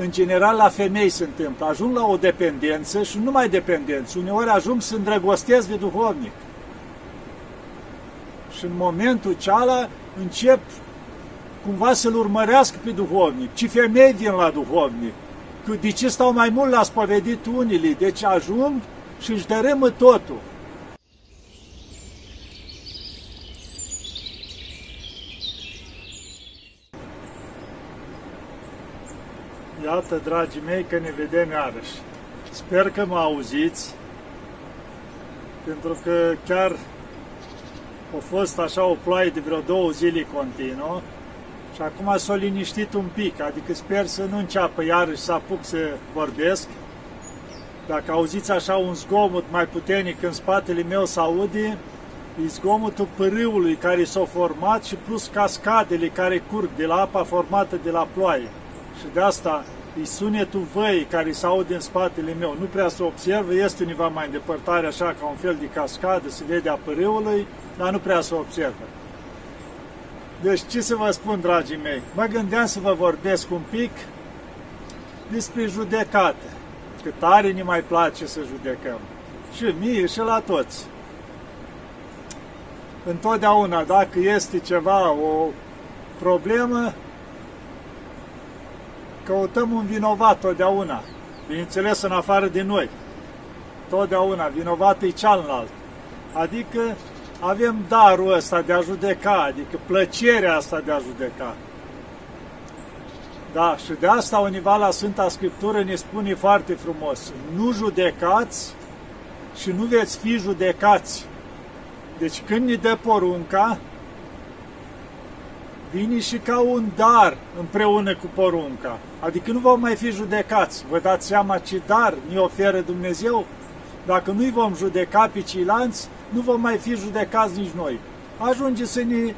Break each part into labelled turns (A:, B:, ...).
A: în general la femei se întâmplă. Ajung la o dependență și nu numai dependență. Uneori ajung să îndrăgostesc de duhovnic. Și în momentul ceala încep cumva să-l urmărească pe duhovnic. Ce femei vin la duhovnic? De ce stau mai mult la spovedit unii? Deci ajung și își dărâmă totul. Iată, dragii mei, că ne vedem iarăși. Sper că mă auziți, pentru că chiar a fost așa o ploaie de vreo două zile continuă și acum s-a liniștit un pic, adică sper să nu înceapă iarăși să apuc să vorbesc. Dacă auziți așa un zgomot mai puternic în spatele meu să aude, e zgomotul pârâului care s-a format și plus cascadele care curg de la apa formată de la ploaie. Și de asta e sunetul văii care se aude în spatele meu. Nu prea se observă, este undeva mai în depărtare, așa ca un fel de cascadă, se vede a pârâului, dar nu prea se observă. Deci ce să vă spun, dragii mei? Mă gândeam să vă vorbesc un pic despre judecată. Că tare ne mai place să judecăm. Și mie și la toți. Întotdeauna, dacă este ceva, o problemă, căutăm un vinovat totdeauna. Bineînțeles, în afară de noi. Totdeauna, vinovat e cealaltă. Adică avem darul ăsta de a judeca, adică plăcerea asta de a judeca. Da, și de asta univa la Sfânta Scriptură ne spune foarte frumos, nu judecați și nu veți fi judecați. Deci când ne dă porunca, vine și ca un dar împreună cu porunca. Adică nu vom mai fi judecați. Vă dați seama ce dar ne oferă Dumnezeu? Dacă nu-i vom judeca pe ceilalți, nu vom mai fi judecați nici noi. Ajunge să ne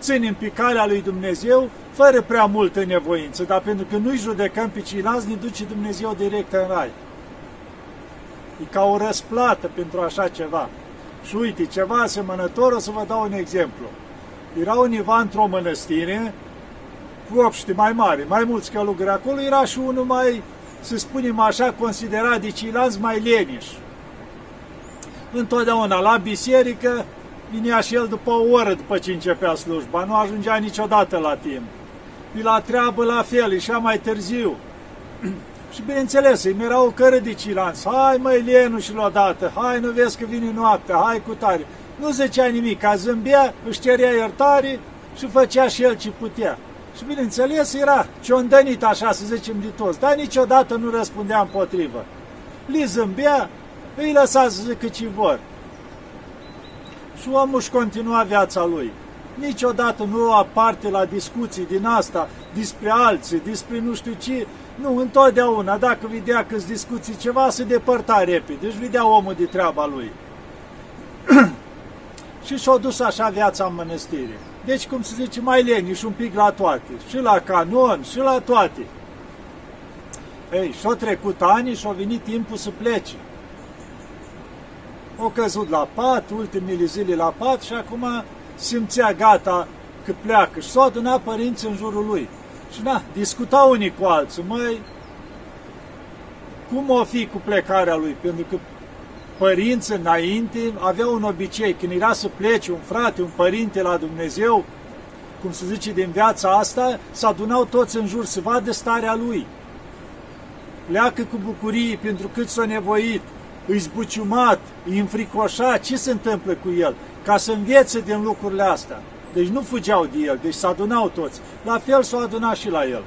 A: ținem pe calea lui Dumnezeu fără prea multă nevoință, dar pentru că nu-i judecăm pe ceilalți, ne duce Dumnezeu direct în rai. E ca o răsplată pentru așa ceva. Și uite, ceva asemănător, o să vă dau un exemplu. Era univa într-o mănăstire cu obște mai mari, mai mulți călugări acolo, era și unul mai, să spunem așa, considerat de ceilalți mai leniș. Întotdeauna la biserică vinea și el după o oră după ce începea slujba, nu ajungea niciodată la timp. Și la treabă la fel, ieșea mai târziu. și bineînțeles, îi era o cără de cilanți. Hai măi, Lenu și odată, hai nu vezi că vine noaptea, hai cu tare. Nu zicea nimic, ca zâmbea, își cerea iertare și făcea și el ce putea. Și bineînțeles era ciondănit așa, să zicem, de toți, dar niciodată nu răspundea împotrivă. Li zâmbea, îi lăsa să zică ce vor. Și omul își continua viața lui. Niciodată nu lua parte la discuții din asta, despre alții, despre nu știu ce. Nu, întotdeauna, dacă vedea că discuții ceva, se depărta repede. Își vedea omul de treaba lui. Și s-a dus așa viața în mănăstire. Deci, cum se zice, mai leniș un pic la toate. Și la canon, și la toate. Ei, și-au trecut ani și-au venit timpul să plece. Au căzut la pat, ultimele zile la pat și acum simțea gata că pleacă. Și s-au adunat părinții în jurul lui. Și na, discutau unii cu alții, măi, cum o fi cu plecarea lui? Pentru că părinți înainte aveau un obicei, când era să plece un frate, un părinte la Dumnezeu, cum se zice din viața asta, să adunau toți în jur să vadă starea lui. Pleacă cu bucurie pentru cât s-a nevoit, îi zbuciumat, îi înfricoșat, ce se întâmplă cu el, ca să învețe din lucrurile astea. Deci nu fugeau de el, deci se adunau toți. La fel s-au adunat și la el.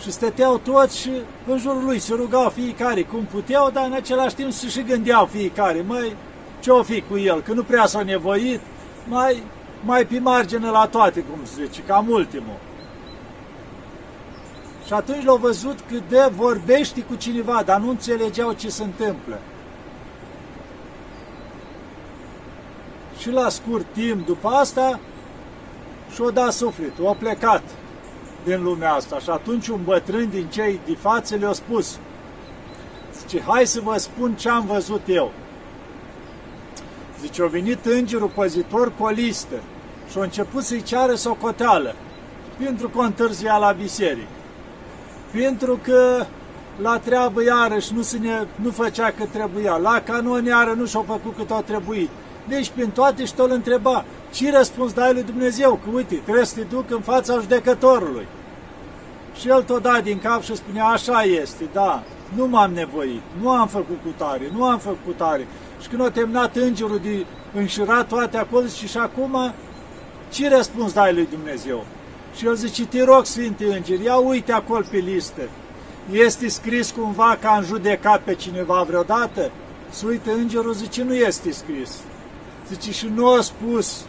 A: Și stăteau toți și în jurul lui se rugau fiecare cum puteau, dar în același timp se și gândeau fiecare, măi, ce-o fi cu el, că nu prea s-a nevoit, mai, mai pe margine la toate, cum se zice, cam ultimul. Și atunci l-au văzut că de vorbești cu cineva, dar nu înțelegeau ce se întâmplă. Și la scurt timp după asta și-o dat sufletul, a plecat din lumea asta. Și atunci un bătrân din cei de față le-a spus, zice, hai să vă spun ce am văzut eu. Zice, a venit îngerul păzitor cu o listă și a început să-i ceară socoteală pentru că o întârzia la biserică. pentru că la treabă iarăși nu, se ne, nu făcea cât trebuia, la canon iară nu și-au făcut cât au trebuit. Deci prin toate și îl întreba, ce răspuns dai lui Dumnezeu? Că uite, trebuie să te duc în fața judecătorului. Și el tot da din cap și spunea, așa este, da, nu m-am nevoit, nu am făcut cu tare, nu am făcut cu tare. Și când a terminat îngerul de înșirat toate acolo, și și acum, ce răspuns dai lui Dumnezeu? Și el zice, te rog, Sfinte Îngeri, ia uite acolo pe listă. Este scris cumva că am judecat pe cineva vreodată? Să uite, îngerul zice, nu este scris. Zice, și nu a spus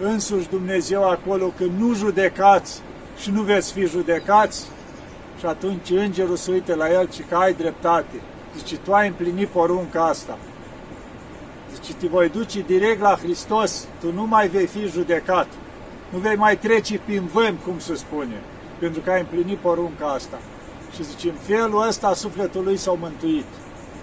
A: însuși Dumnezeu acolo că nu judecați și nu veți fi judecați? Și atunci îngerul se uite la el și că ai dreptate. Zice, tu ai împlinit porunca asta. Zice, te voi duce direct la Hristos, tu nu mai vei fi judecat. Nu vei mai trece prin vânt, cum se spune, pentru că ai împlinit porunca asta. Și zice, în felul ăsta sufletul lui s-au mântuit.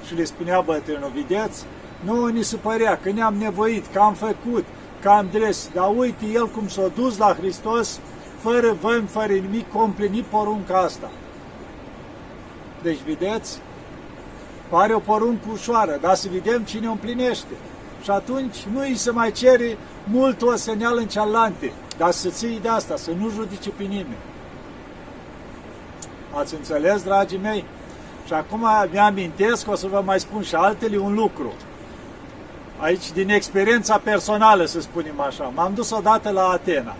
A: Și le spunea bătrânul, vedeți? Nu ni se părea că ne-am nevoit, că am făcut, că am dres, dar uite el cum s-a dus la Hristos, fără vânt, fără nimic, că a împlinit porunca asta. Deci, vedeți, pare o poruncă ușoară, dar să vedem cine o împlinește. Și atunci nu îi se mai cere mult o seneală în cealante, dar să ții de asta, să nu judice pe nimeni. Ați înțeles, dragii mei? Și acum mi-amintesc, o să vă mai spun și altele, un lucru. Aici, din experiența personală, să spunem așa, m-am dus odată la Atena.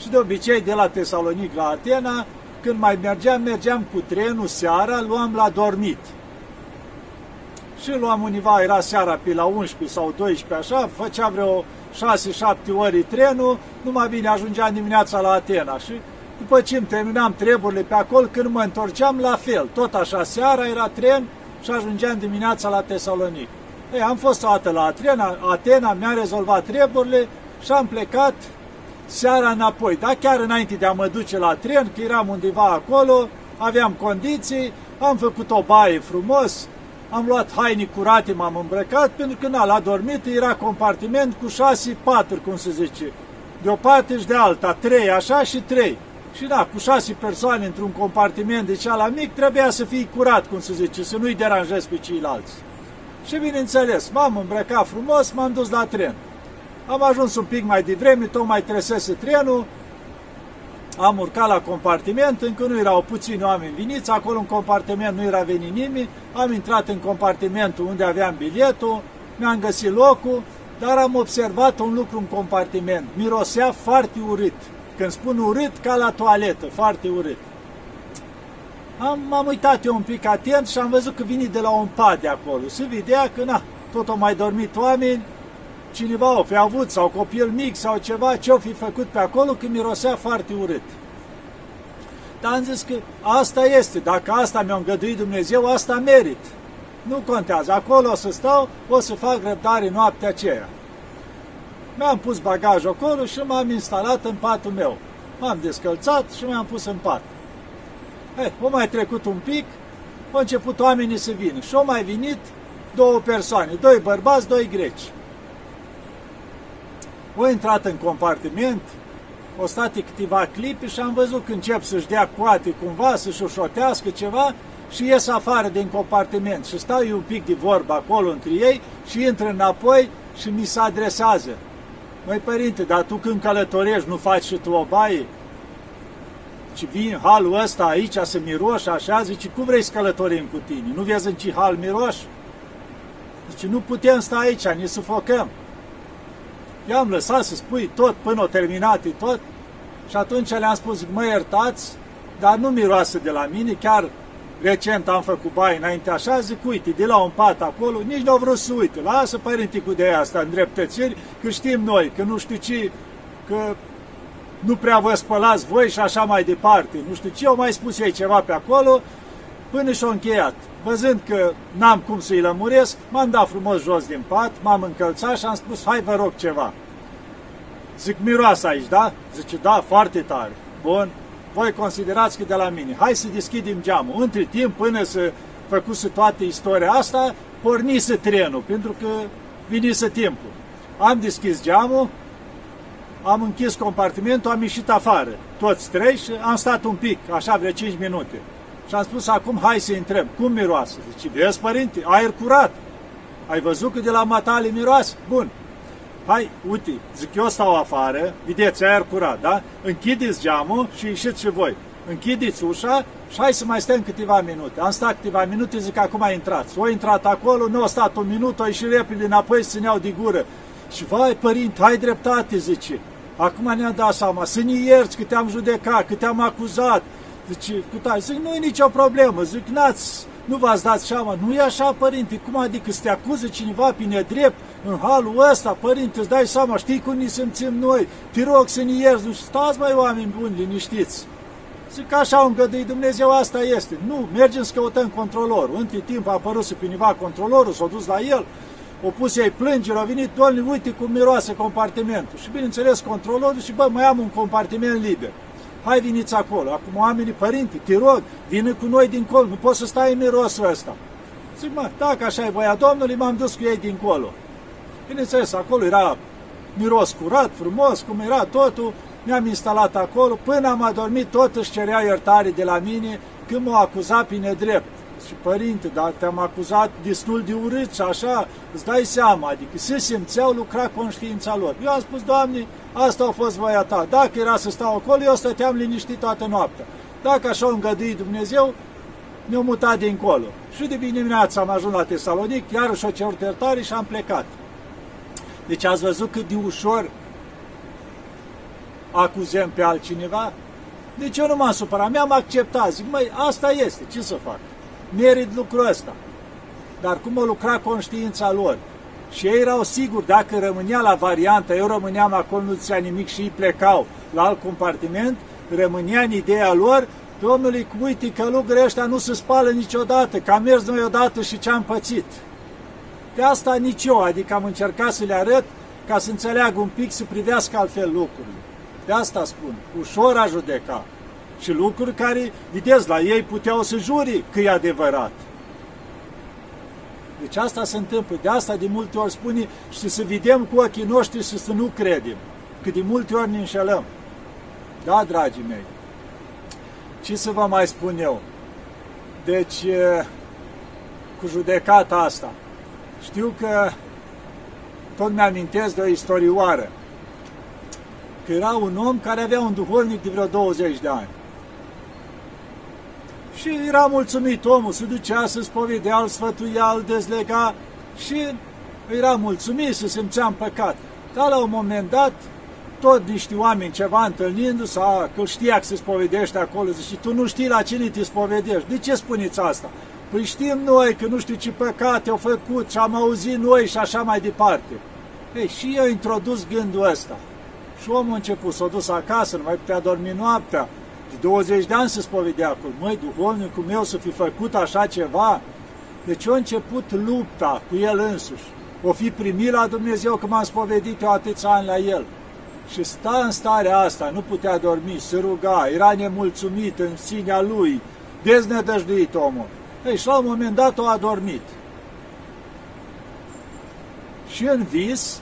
A: Și de obicei, de la Tesalonic la Atena, când mai mergeam, mergeam cu trenul seara, luam la dormit. Și luam univa, era seara pe la 11 sau 12, așa, făcea vreo 6-7 ori trenul, numai bine ajungeam dimineața la Atena. Și după ce îmi terminam treburile pe acolo, când mă întorceam, la fel. Tot așa, seara era tren și ajungeam dimineața la Tesalonic. Ei, am fost o dată la Atena, Atena mi-a rezolvat treburile și am plecat seara înapoi. Dar chiar înainte de a mă duce la tren, că eram undeva acolo, aveam condiții, am făcut o baie frumos, am luat haine curate, m-am îmbrăcat, pentru că na, la dormit era compartiment cu șase paturi, cum se zice. De o parte și de alta, trei așa și trei. Și da, cu șase persoane într-un compartiment de cealaltă mic, trebuia să fii curat, cum se zice, să nu-i deranjezi pe ceilalți. Și bineînțeles, m-am îmbrăcat frumos, m-am dus la tren. Am ajuns un pic mai devreme, tocmai tresese trenul, am urcat la compartiment, încă nu erau puțini oameni veniți, acolo în compartiment nu era venit nimeni, am intrat în compartimentul unde aveam biletul, mi-am găsit locul, dar am observat un lucru în compartiment, mirosea foarte urât. Când spun urât, ca la toaletă, foarte urât. Am, m-am uitat eu un pic atent și am văzut că vine de la un pad de acolo. Se vedea că, na, tot au mai dormit oameni, cineva o fi avut sau copil mic sau ceva, ce o fi făcut pe acolo, că mirosea foarte urât. Dar am zis că asta este, dacă asta mi-a îngăduit Dumnezeu, asta merit. Nu contează, acolo o să stau, o să fac răbdare noaptea aceea. Mi-am pus bagajul acolo și m-am instalat în patul meu. M-am descălțat și mi-am pus în pat. He, o mai trecut un pic, au început oamenii să vină și au mai venit două persoane, doi bărbați, doi greci. Au intrat în compartiment, o stat câteva clipe și am văzut că încep să-și dea coate cumva, să-și ușotească ceva și ies afară din compartiment și stau eu un pic de vorbă acolo între ei și intră înapoi și mi se adresează. Măi, părinte, dar tu când călătorești nu faci și tu o baie? Și vin halul ăsta aici să miroși așa, zice, cum vrei să călătorim cu tine? Nu vezi în ce hal miroși? Zice, nu putem sta aici, ne sufocăm. I-am lăsat să spui tot până o terminat tot și atunci le-am spus, mă iertați, dar nu miroase de la mine, chiar recent am făcut baie înainte așa, zic, uite, de la un pat acolo, nici nu au vrut să uite, lasă părinte cu de asta în dreptățiri, că știm noi, că nu știu ce, că nu prea vă spălați voi și așa mai departe, nu știu ce, au mai spus ei ceva pe acolo, până și-au încheiat. Văzând că n-am cum să-i lămuresc, m-am dat frumos jos din pat, m-am încălțat și am spus, hai vă rog ceva. Zic, miroasă aici, da? Zice, da, foarte tare. Bun, voi considerați că de la mine. Hai să deschidem geamul. Între timp, până să făcuse toată istoria asta, pornise trenul, pentru că vinise timpul. Am deschis geamul, am închis compartimentul, am ieșit afară, toți trei și am stat un pic, așa vreo 5 minute. Și am spus, acum hai să intrăm. Cum miroase? Zice, vezi, părinte, aer curat. Ai văzut că de la matale miroase? Bun. Hai, uite, zic, eu stau afară, vedeți, aer curat, da? Închideți geamul și ieșiți și voi. Închideți ușa și hai să mai stăm câteva minute. Am stat câteva minute, zic, acum intrați. O intrat acolo, nu a stat un minut, o ieșit repede înapoi, să țineau de gură. Și vai, părinte, ai dreptate, zice. Acum ne-am dat seama, să ne ierți că te-am judecat, că te-am acuzat. Zice, cu tare, zic, nu e nicio problemă, zic, n-ați, nu v-ați dat seama, nu e așa, părinte, cum adică să te acuză cineva pe nedrept în halul ăsta, părinte, îți dai seama, știi cum ne simțim noi, te rog să ne ierți, nu stați mai oameni buni, liniștiți. Zic, așa un îngădui Dumnezeu, asta este. Nu, mergem să căutăm controlorul. Între timp a apărut să piniva controlorul, s-a dus la el, o pus ei plângeri, au venit, doamne, uite cum miroase compartimentul. Și bineînțeles, controlorul și bă, mai am un compartiment liber. Hai, veniți acolo. Acum oamenii, părinte, te rog, vină cu noi dincolo, nu poți să stai în mirosul ăsta. Zic, mă, dacă așa e voia Domnului, m-am dus cu ei dincolo. Bineînțeles, acolo era miros curat, frumos, cum era totul, mi-am instalat acolo, până am adormit, tot își cerea iertare de la mine când m-a acuzat pe nedrept și părinte, dar te-am acuzat destul de urât și așa, îți dai seama, adică se simțeau lucra conștiința lor. Eu am spus, Doamne, asta a fost voia ta. Dacă era să stau acolo, eu stăteam liniștit toată noaptea. Dacă așa o îngădui Dumnezeu, ne-au mutat dincolo. Și de dimineața am ajuns la Tesalonic, iarăși o cerut iertare și am plecat. Deci ați văzut cât de ușor acuzăm pe altcineva? Deci eu nu m-am supărat, mi-am acceptat, zic, măi, asta este, ce să fac? Merit lucrul ăsta. Dar cum o lucra conștiința lor? Și ei erau siguri, dacă rămânea la variantă, eu rămâneam acolo, nu ți nimic și ei plecau la alt compartiment, rămânea în ideea lor, Domnului, uite că lucrurile ăștia nu se spală niciodată, că am mers noi odată și ce am pățit. De asta nici eu, adică am încercat să le arăt ca să înțeleagă un pic, să privească altfel lucrurile. De asta spun, ușor a judeca și lucruri care, vedeți, la ei puteau să juri că e adevărat. Deci asta se întâmplă. De asta de multe ori spune și să vedem cu ochii noștri și să nu credem. Că de multe ori ne înșelăm. Da, dragii mei. Ce să vă mai spun eu? Deci, cu judecata asta, știu că tot mi-amintesc de o istorioară, că era un om care avea un duhovnic de vreo 20 de ani. Și era mulțumit omul, se ducea să spovedea, îl sfătuia, îl dezlega și era mulțumit, se simțea în păcat. Dar la un moment dat, tot niște oameni ceva întâlnindu-se, că știa că se spovedește acolo, zice, tu nu știi la cine te spovedești. De ce spuneți asta? Păi știm noi că nu știu ce păcate au făcut și am auzit noi și așa mai departe. Ei, și eu introdus gândul ăsta. Și omul a început, s-a dus acasă, nu mai putea dormi noaptea, de 20 de ani se spovedea acolo. Măi, duhovnicul meu să fi făcut așa ceva? Deci a început lupta cu el însuși. O fi primit la Dumnezeu că m-am spovedit eu atâția ani la el. Și sta în starea asta, nu putea dormi, se ruga, era nemulțumit în sinea lui, deznădăjduit omul. Ei, și la un moment dat a adormit. Și în vis,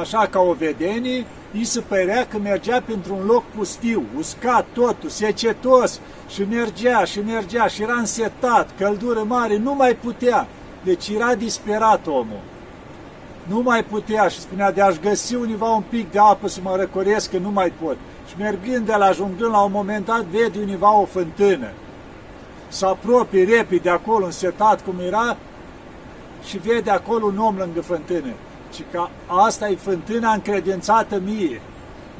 A: așa ca o vedenie, îi se părea că mergea pentru un loc pustiu, uscat totul, secetos, și mergea, și mergea, și era însetat, căldură mare, nu mai putea. Deci era disperat omul. Nu mai putea și spunea de a-și găsi univa un pic de apă să mă răcoresc, că nu mai pot. Și mergând de la ajungând la un moment dat, vede univa o fântână. Se apropie repede acolo, însetat cum era, și vede acolo un om lângă fântână ci că asta e fântâna încredințată mie.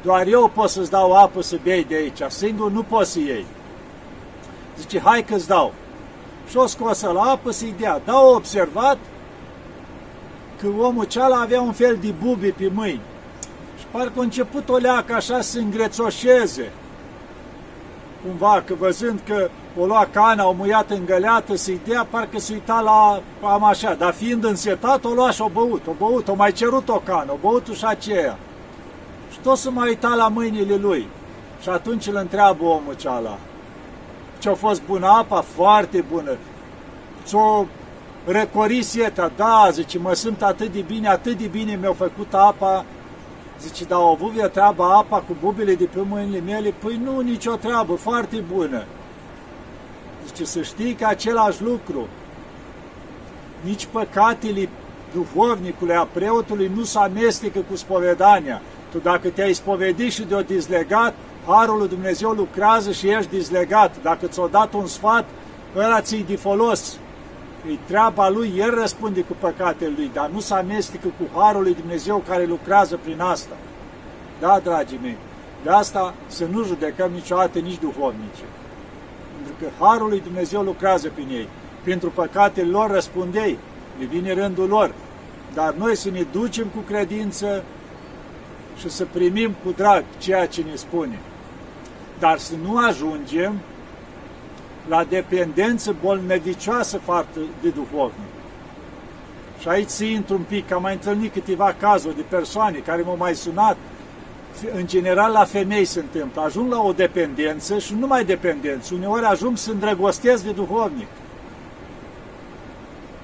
A: Doar eu pot să-ți dau apă să bei de aici, singur nu poți să iei. Zice, hai că-ți dau. Și o scosă la apă să-i dea. Dar au observat că omul ceala avea un fel de bubi pe mâini. Și parcă a început o leacă așa să îngrețoșeze. Cumva, că văzând că o lua cana, o muiat în găleată, să-i dea, parcă se uita la am așa, dar fiind însetat, o lua și o băut, o băut, o mai cerut o cană, o băut și aceea. Și tot să mai uita la mâinile lui. Și atunci îl întreabă omul ceala. Ce-a fost bună apa? Foarte bună. Ți-o răcori sieta? Da, zice, mă simt atât de bine, atât de bine mi-a făcut apa, Zice, dar au avut via treaba apa cu bubile de pe mâinile mele? Păi nu, nicio treabă, foarte bună. Zice, să știi că același lucru, nici păcatele duhovnicului, a preotului, nu se amestecă cu spovedania. Tu dacă te-ai spovedit și de-o dizlegat, Harul lui Dumnezeu lucrează și ești dizlegat. Dacă ți-o dat un sfat, ăla ți de folos. E treaba lui, el răspunde cu păcatele lui, dar nu se amestecă cu Harul lui Dumnezeu care lucrează prin asta. Da, dragii mei, de asta să nu judecăm niciodată nici duhovnice. Pentru că Harul lui Dumnezeu lucrează prin ei. Pentru păcatele lor răspundei, ne vine rândul lor. Dar noi să ne ducem cu credință și să primim cu drag ceea ce ne spune. Dar să nu ajungem la dependență bolnăvicioasă față de duhovnic. Și aici să intru un pic, am mai întâlnit câteva cazuri de persoane care m-au mai sunat, în general la femei se întâmplă, ajung la o dependență și nu numai dependență, uneori ajung să îndrăgostesc de duhovnic.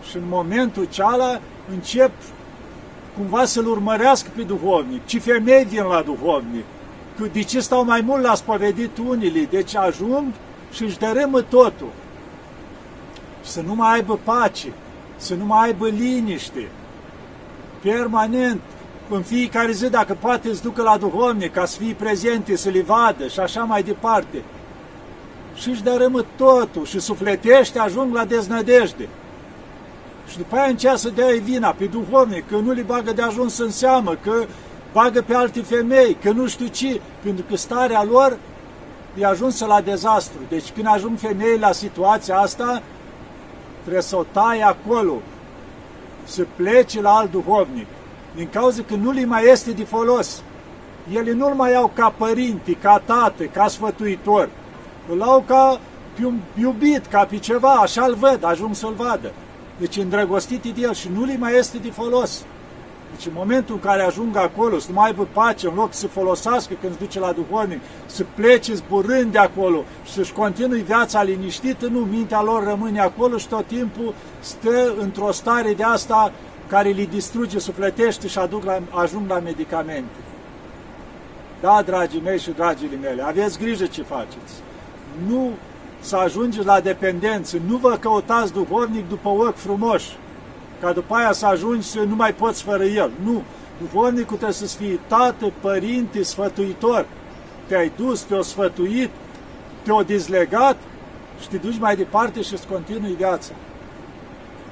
A: Și în momentul ceala încep cumva să-l urmărească pe duhovnic. Ce femei vin la duhovnic? De ce stau mai mult la spovedit unii? Deci ajung și își dărâmă totul. Să nu mai aibă pace, să nu mai aibă liniște, permanent, în fiecare zi, dacă poate, îți ducă la duhovnic ca să fii prezente, să le vadă și așa mai departe. Și își dărâmă totul și sufletește, ajung la deznădejde. Și după aia încearcă să dea vina pe duhovnic, că nu le bagă de ajuns în seamă, că bagă pe alte femei, că nu știu ce, pentru că starea lor e ajunsă la dezastru. Deci când ajung femei la situația asta, trebuie să o tai acolo, să plece la alt duhovnic, din cauza că nu li mai este de folos. Ele nu-l mai au ca părinte, ca tată, ca sfătuitor. Îl au ca pe un iubit, ca pe ceva, așa-l văd, ajung să-l vadă. Deci îndrăgostit de el și nu li mai este de folos. Deci în momentul în care ajung acolo, să nu mai aibă pace, în loc să folosească când se duce la duhovnic, să plece zburând de acolo și să-și continui viața liniștită, nu, mintea lor rămâne acolo și tot timpul stă într-o stare de asta care li distruge, sufletește și aduc la, ajung la medicamente. Da, dragii mei și dragile mele, aveți grijă ce faceți. Nu să ajungeți la dependență, nu vă căutați duhovnic după ochi frumoși, ca după aia să ajungi să nu mai poți fără el. Nu, duhovnicul trebuie să fie tată, părinte, sfătuitor. Te-ai dus, te-o sfătuit, te-o dizlegat și te duci mai departe și îți continui viața.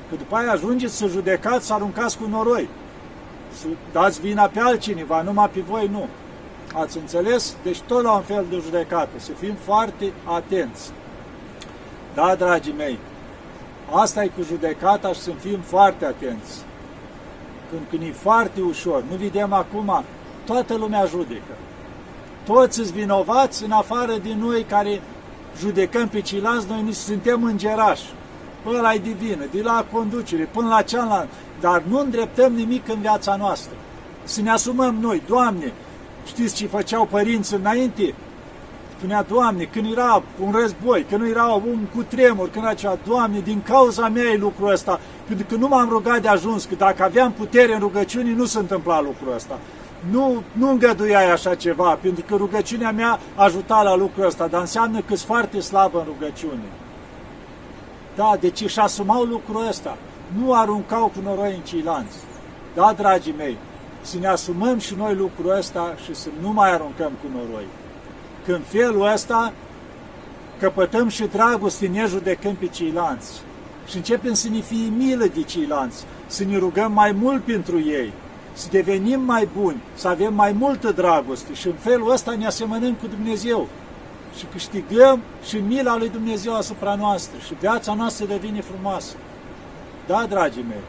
A: Că după aia ajungeți să judecați, să aruncați cu noroi. Să dați vina pe altcineva, numai pe voi nu. Ați înțeles? Deci tot la un fel de judecată. Să fim foarte atenți. Da, dragii mei, asta e cu judecata și să fim foarte atenți. Când, când e foarte ușor, nu vedem acum, toată lumea judecă. Toți sunt vinovați în afară din noi care judecăm pe ceilalți, noi suntem îngerași ăla e divină, de la conducere, până la cealaltă, dar nu îndreptăm nimic în viața noastră. Să ne asumăm noi, Doamne, știți ce făceau părinții înainte? Spunea, Doamne, când era un război, când era un cutremur, când era ceva, Doamne, din cauza mea e lucrul ăsta, pentru că nu m-am rugat de ajuns, că dacă aveam putere în rugăciune, nu se întâmpla lucrul ăsta. Nu, nu îngăduiai așa ceva, pentru că rugăciunea mea ajuta la lucrul ăsta, dar înseamnă că sunt foarte slabă în rugăciune. Da, deci își asumau lucrul ăsta. Nu aruncau cu noroi în ceilalți. Da, dragii mei, să ne asumăm și noi lucrul ăsta și să nu mai aruncăm cu noroi. Când felul ăsta căpătăm și dragoste, ne judecăm pe ceilalți și începem să ne fie milă de ceilalți, să ne rugăm mai mult pentru ei, să devenim mai buni, să avem mai multă dragoste și în felul ăsta ne asemănăm cu Dumnezeu și câștigăm și mila lui Dumnezeu asupra noastră și viața noastră devine frumoasă. Da, dragii mei,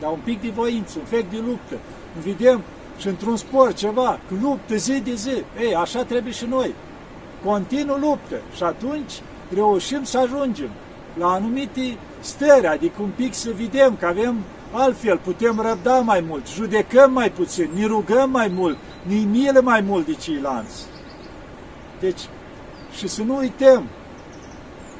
A: dar un pic de voință, un fel de luptă. Vedem și într-un sport ceva, luptă zi de zi. Ei, așa trebuie și noi. Continuu luptă și atunci reușim să ajungem la anumite stări, adică un pic să vedem că avem altfel, putem răbda mai mult, judecăm mai puțin, ne rugăm mai mult, ne milă mai mult de ceilalți. Deci, și să nu uităm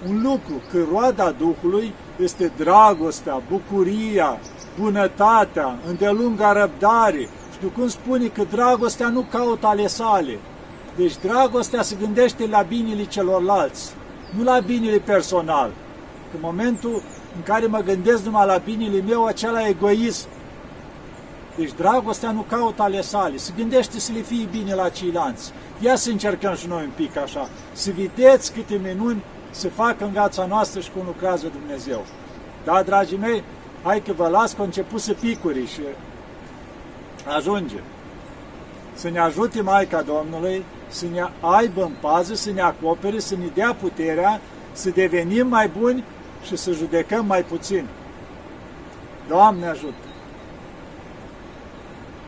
A: un lucru, că roada Duhului este dragostea, bucuria, bunătatea, îndelunga răbdare, Știu cum spune că dragostea nu caută ale sale. Deci dragostea se gândește la binele celorlalți, nu la binele personal. În momentul în care mă gândesc numai la binele meu, acela egoism. Deci dragostea nu caută ale sale, se gândește să le fie bine la ceilalți. Ia să încercăm și noi un pic așa, să vedeți câte minuni se fac în viața noastră și cum lucrează Dumnezeu. Da, dragii mei, hai că vă las că început să picuri și ajunge. Să ne ajute Maica Domnului, să ne aibă în pază, să ne acopere, să ne dea puterea, să devenim mai buni și să judecăm mai puțin. Doamne ajută!